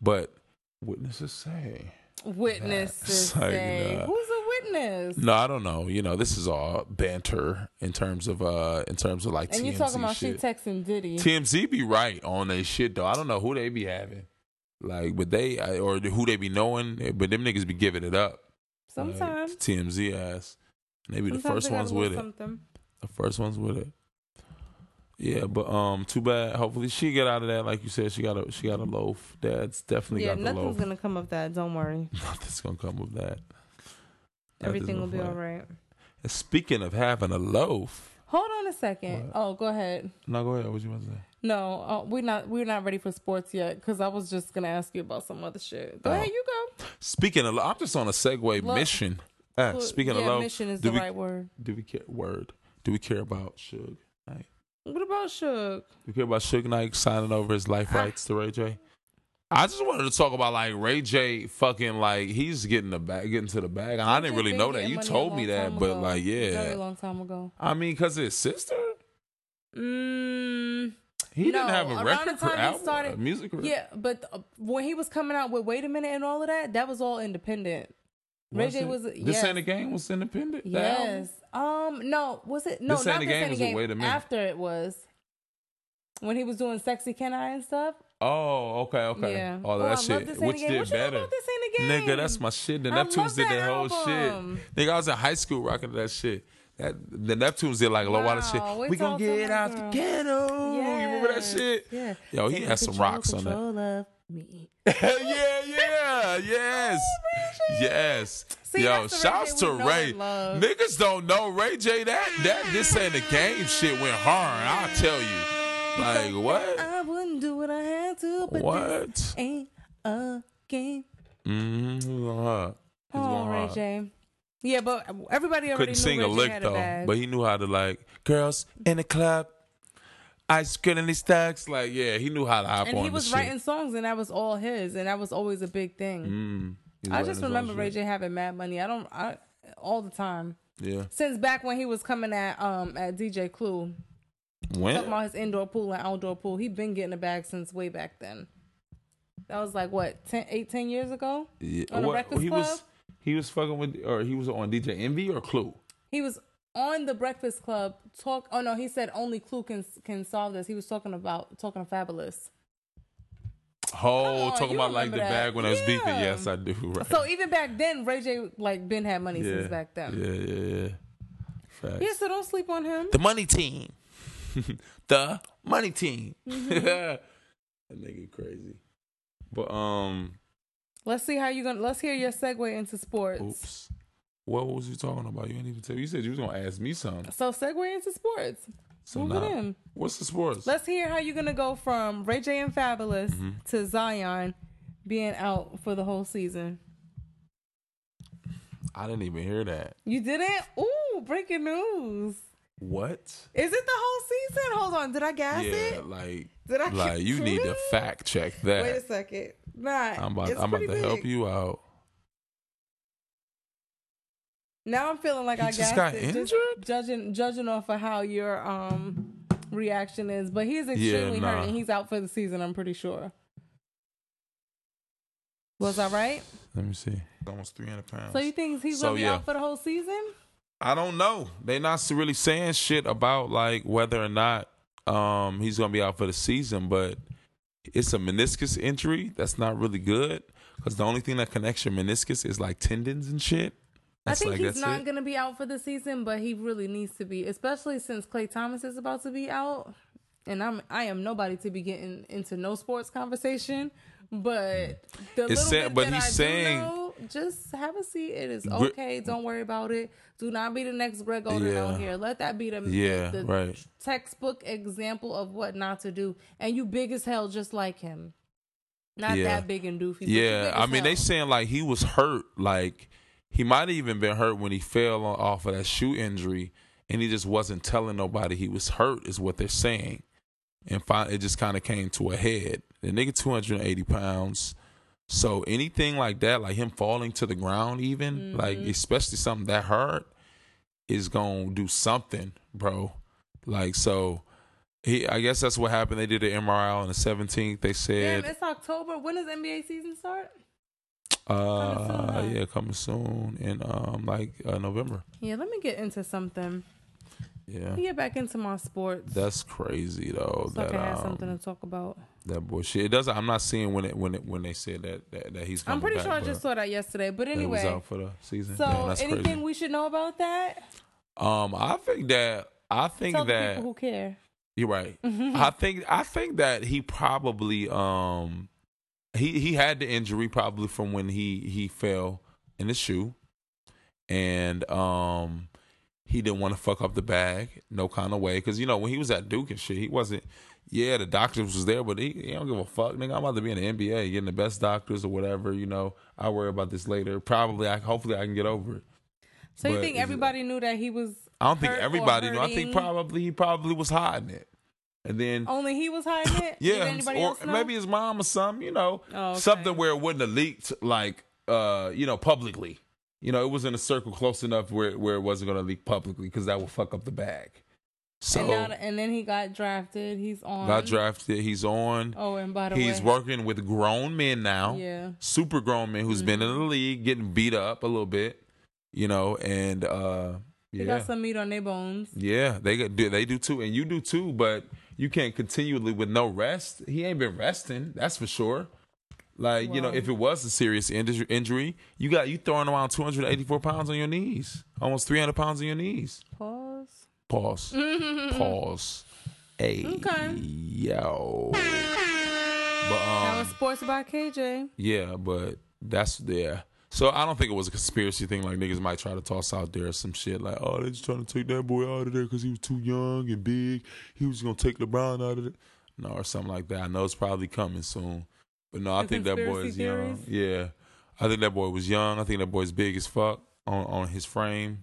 But witnesses say. Witnesses Like, say, nah. "Who's a witness?" No, I don't know. You know, this is all banter in terms of uh in terms of like and TMZ you talking about shit. she texting Diddy? TMZ be right on they shit though. I don't know who they be having. Like, but they or who they be knowing, but them niggas be giving it up. Like, Sometimes. TMZ ass. And they be the first ones with it. The first ones with it. Yeah, but um, too bad. Hopefully she get out of that. Like you said, she got a she got a loaf. Dad's definitely Yeah, got the loaf. Yeah, nothing's gonna come of that. Don't worry. Nothing's gonna come of that. Everything will be all right. And speaking of having a loaf, Hold on a second. What? Oh, go ahead. no, go ahead. What you want to say? No, uh, we're not. We're not ready for sports yet because I was just gonna ask you about some other shit. Go Oh. ahead, you go. Speaking of, I'm just on a segue Lo- mission. Ah, Well, speaking yeah, of loaf, mission is the we right word. do we care? Word. Do we care about Suge? Knight? What about Suge? Do we care about Suge Knight signing over his Ah. life rights to Ray J? I just wanted to talk about like Ray J. Fucking like he's getting the bag, getting to the bag. I didn't really know that. You told me that, but ago. like, yeah. very long time ago. I mean, cause his sister, Mm, he No, didn't have a record for album, started- music. career. yeah, but uh, when he was coming out with "Wait a Minute" and all of that, that was all independent. Ray Was J was This ain't a game was independent. Yes. Um. No. Was it? No. This not Ain't a this Game ain't a was a game. Wait a Minute. After it was when he was doing "Sexy Can I" and stuff. Oh, okay, okay. Yeah. Oh, Oh, that I love shit. This Ain't a Which did What you know better? about This Ain't a Game? Nigga, that's my shit. The I Neptunes did that whole shit. Nigga, I was in high school rocking that shit. That the Neptunes did like a low of shit. We gonna get out the girl. ghetto. You remember that shit? Yeah. Yo, he Take had some rocks on that. me. yeah, yeah, yes, oh, yes. See, Yo, the shouts to Ray. Niggas don't know Ray J. That that this ain't a game. Shit went hard. I'll tell you. Like what? Do what I had to, but What? this ain't a game. He's Oh, Ray hard. J. Yeah, but everybody already Couldn't knew sing a lick though, bag. but he knew how to like girls in the club. Ice cream in these stacks. Like yeah, he knew how to hop and on he the was shit. writing songs, and that was all his, and that was always a big thing. Mm, I just remember Ray. J having mad money. I don't, I all the time Yeah. since back when he was coming at um at DJ Clue. Talking When? about his indoor pool and outdoor pool. He been getting a bag since way back then. That was like what 10, 8, 10 years ago. Yeah. On the What- Breakfast he Club? was he was fucking with or he was on DJ Envy or Clue. He was on the Breakfast Club. Talk. Oh no, he said only Clue can can solve this. He was talking about talking Fabolous. Oh, on, talking about like the that. bag when I was beefing. Yes, I do. Right. So even back then, Ray J like been had money yeah. since back then. Yeah, yeah, yeah. Facts. Yeah, so don't sleep on him. The money team. the money team. Mm-hmm. that nigga crazy. But um, Let's see how you gonna. Let's hear your segue into sports. oops. What was you talking about? You didn't even tell. You said you was gonna ask me something. So segue into sports. So Move now, in. what's the sports? Let's hear how you're gonna go from Ray J and Fabolous Mm-hmm. to Zion being out for the whole season. I didn't even hear that. You didn't? Ooh, breaking news. What? Is it the whole season? Hold on, did I gas yeah, it? like, Did I like you need to fact check that. Wait a second. Nah, I'm about, I'm about to pretty help you out. Now I'm feeling like He I just got it, just injured? judging judging off of how your um reaction is, but he's extremely nah. hurt and he's out for the season. I'm pretty sure. Was I right? Let me see. Almost 300 pounds. So you think he's So, gonna be yeah. out for the whole season? I don't know. They're not really saying shit about like whether or not um he's gonna be out for the season, but it's a meniscus injury. That's not really good because the only thing that connects your meniscus is like tendons and shit. I think like he's not it. gonna be out for the season, but he really needs to be, especially since Klay Thompson is about to be out. And I'm I am nobody to be getting into no sports conversation, but the little sa- bit but that he's I do saying- know, just have a seat. It is okay. Don't worry about it. Do not be the next Greg Oden Yeah. out here. Let that be the, Yeah, the right. textbook example of what not to do. And you big as hell, just like him. Not Yeah. that big and doofy. Yeah, I mean they saying like he was hurt, like he might have even been hurt when he fell off of that shoe injury, and he just wasn't telling nobody he was hurt, is what they're saying. And finally, it just kind of came to a head. The nigga two hundred and eighty pounds, so anything like that, like him falling to the ground, even like especially something that hard, is gonna do something, bro. Like so. He, I guess that's what happened. They did an MRI on the 17th. They said Damn, it's October. When does NBA season start? Uh, soon, huh? yeah, coming soon in um like uh, November. Yeah, let me get into something. Yeah, Let me get back into my sports. that's crazy though. so I that can have something um, to talk about. That bullshit. It doesn't. I'm not seeing when it when it when they said that that, that he's. I'm pretty back, sure I just saw that yesterday. But he was out for the season. so Damn, anything crazy. we should know about that? Um, I think that I think Tell the that people who care. You're right. I think I think that he probably um he he had the injury probably from when he he fell in his shoe, and um he didn't want to fuck up the bag no kind of way because you know when he was at Duke and shit he wasn't. Yeah, the doctors was there, but he, he don't give a fuck, nigga. I'm about to be in the NBA, getting the best doctors or whatever. You know, I'll worry about this later. Probably, I hopefully I can get over it. So you think is it- everybody knew that he was? I don't think everybody knew. I think probably he probably was hiding it, and then only he was hiding it. Yeah, or else know? maybe his mom or something, you know, Oh, okay. something where it wouldn't have leaked like uh, you know, publicly. You know, it was in a circle close enough where where it wasn't going to leak publicly because that would fuck up the bag. So and, now, and then he got drafted. He's on. got drafted. He's on. Oh, and by the He's way, he's working with grown men now. Yeah. Mm-hmm. super grown men who's been in the league, getting beat up a little bit. You know, and uh, They got some meat on their bones. yeah, they got do they do too, and you do too. But you can't continually with no rest. He ain't been resting, that's for sure. Like you know, if it was a serious injury, injury, you got you throwing around two hundred eighty four pounds on your knees, almost three hundred pounds on your knees. Pause. Pause. Pause. Hey, Okay. yo. But That um, was sports by KJ. yeah, but that's there. So I don't think it was a conspiracy thing. Like niggas might try to toss out there some shit like, oh, they just trying to take that boy out of there because he was too young and big. He was gonna take LeBron out of it, no, or something like that. I know it's probably coming soon, but no, I The think that boy is young. Yeah, I think that boy was young. I think that boy's big as fuck on on his frame.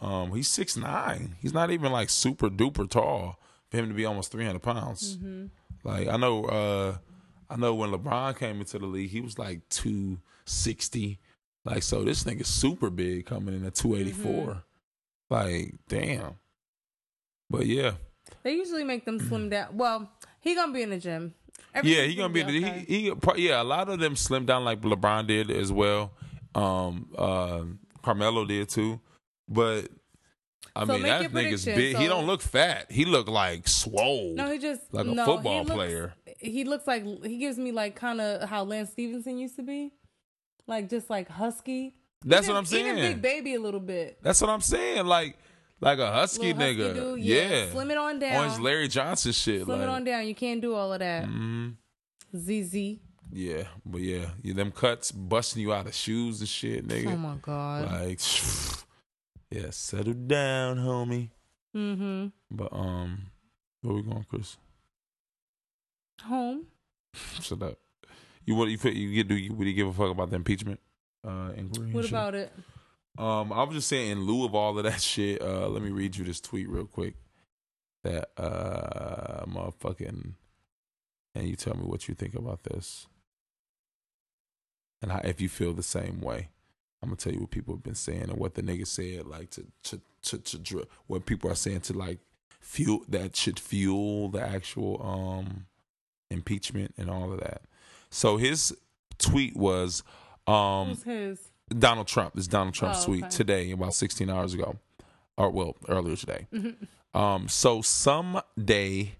Um, he's six nine. He's not even like super duper tall for him to be almost three hundred pounds. Mm-hmm. Like I know, uh, I know when LeBron came into the league, he was like two sixty. Like so, this thing is super big coming in at two eighty four. Like damn. But yeah, They usually make them slim down. Well, he gonna be in the gym. yeah, he gonna be. In the okay. He, he yeah, a lot of them slim down like LeBron did as well. Um, uh, Carmelo did too. But I So mean, that nigga's big. he don't look fat. He look like swole. No, he just like a no, football he looks- player. he looks like he gives me like kind of how Lance Stephenson used to be, like just like husky. That's Even- what I'm saying. Even Big Baby a little bit. That's what I'm saying. Like, like a husky husky nigga. dude, yeah. yeah. Slim it on down. His Larry Johnson shit. Slim like, it on down. You can't do all of that. mhm. ZZ. Yeah, but yeah, yeah, them cuts busting you out of shoes and shit, nigga. Oh my god. Like, yeah, settle down, homie. mm-hmm. But um, where we going, Chris? Home. Shut up. You what you fit? You get do you would you give a fuck about the impeachment? Uh, inquiry. What shit? about it? Um, I was just saying, in lieu of all of that shit, uh, let me read you this tweet real quick. That uh, motherfucking, and you tell me what you think about this, and how, if you feel the same way. I'm gonna tell you what people have been saying and what the nigga said, like to to to, to dr- what people are saying to like fuel that should fuel the actual um impeachment and all of that. So his tweet was, um, Who's his? Donald Trump. This is Donald Trump's Oh, tweet okay. today, about 16 hours ago, or well, earlier today. Mm-hmm. Um, so someday,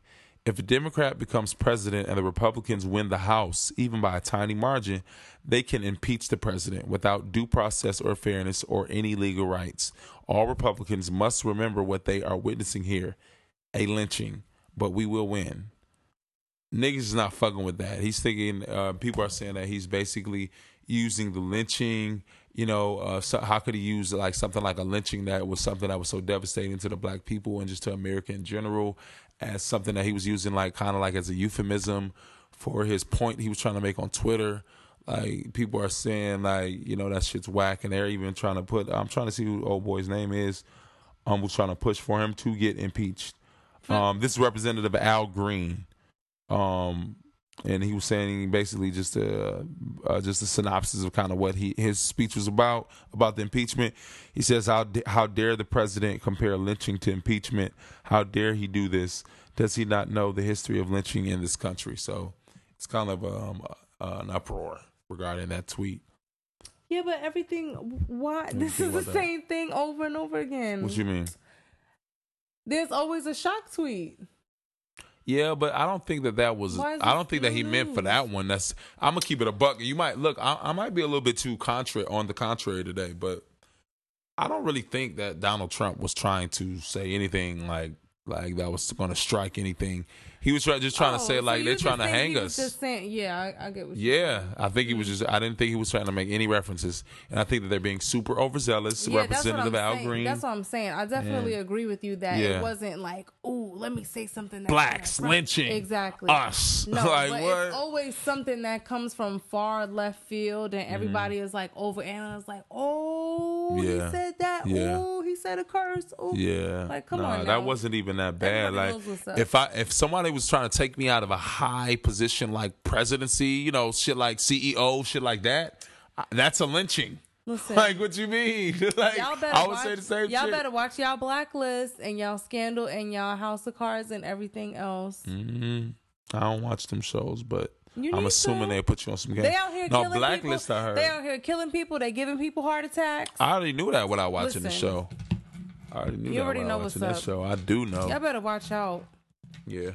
if a Democrat becomes president and the Republicans win the House, even by a tiny margin, they can impeach the president without due process or fairness or any legal rights. All Republicans must remember what they are witnessing here: a lynching. But we will win niggas is not fucking with that. He's thinking uh, people are saying that he's basically using the lynching. You know, uh, so how could he use like something like a lynching that was something that was so devastating to the black people and just to America in general, as something that he was using like kind of like as a euphemism for his point he was trying to make on Twitter. Like people are saying like you know that shit's whack, and they're even trying to put. I'm trying to see who old boy's name is. Um, was trying to push for him to get impeached. Um, this is Representative Al Green um and he was saying basically just a uh, just a synopsis of kind of what he his speech was about about the impeachment. He says how how dare the president compare lynching to impeachment? How dare he do this? Does he not know the history of lynching in this country? So it's kind of um, uh, an uproar regarding that tweet. Yeah, but everything. Why? This is the that? same thing over and over again. What you mean? There's always a shock tweet. Yeah, but I don't think that that was. I don't think that he meant for that one. That's. I'm gonna keep it a buck. You might look. I, I might be a little bit too contrary on the contrary today, but I don't really think that Donald Trump was trying to say anything like like that was going to strike anything. He was try, just trying to Oh, say so like they're trying to hang us. Just saying, yeah, I, I get what you Yeah, I think he was just. I didn't think he was trying to make any references, and I think that they're being super overzealous. Yeah, Representative Al saying. Green, That's what I'm saying. I definitely agree with you that Yeah. it wasn't like, oh, let me say something. That blacks lynching Exactly. us. No, like but what? it's always something that comes from far left field, Mm-hmm. and everybody is like over analyzed, like, oh, Yeah. he said that. Yeah. Oh, he said a curse. Oh, Yeah, Like, come nah, on now. that wasn't even that bad. Everybody like, knows what's up. if I if somebody was trying to take me out of a high position like presidency, you know, shit like CEO, shit like that, that's a lynching. Listen. Like, what you mean? like, Y'all better I would watch, say the same Y'all shit. better watch y'all blacklist and y'all scandal and y'all house of cards and everything else. Mhm. I don't watch them shows, but I'm assuming to. they put you on some game. They out here no, killing blacklist. people. I heard. They out here killing people. They giving people heart attacks. I already knew that without watching the show. I already knew You that already know what's up. show. I do know. Y'all better watch out. Yeah.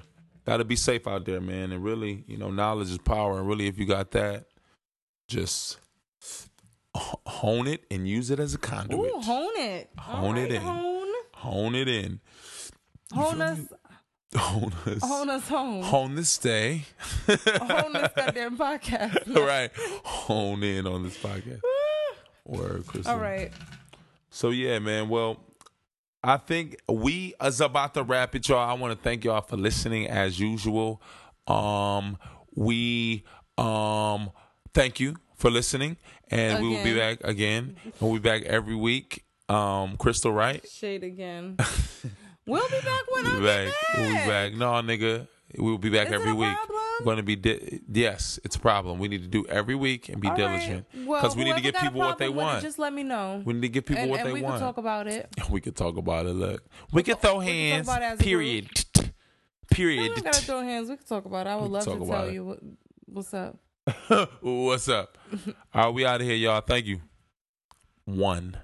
Got to be safe out there, man. And really, you know, knowledge is power. And really, if you got that, just hone it and use it as a conduit. Ooh, hone it. Hone it Alright, in. Hone. hone it in. Hone us. Hone us. Hone us home. Hone this day. Hone this goddamn podcast. All right. Hone in on this podcast. Word, Crystal. All right. So yeah, man. Well, I think we is about to wrap it, y'all. I want to thank y'all for listening as usual. Um, we um thank you for listening, and we will be back again. We'll be back every week. Um, Crystal, right? Shade again. we'll be back when We'll I back. We'll be back. No, nigga. We'll be back Is every a week. problem? We're gonna be di- yes, it's a problem. We need to do every week and be All right. diligent Well, because we need to give people what they problem with it, want. Just let me know. we need to give people and, what and they we want. can talk about it. We could talk about it. Look, we could throw we can talk hands. about it as a Period. We Period. gotta throw hands. We can talk about it. I would love to tell it. you what, what's up. What's up? All right, we out of here, y'all. Thank you. One.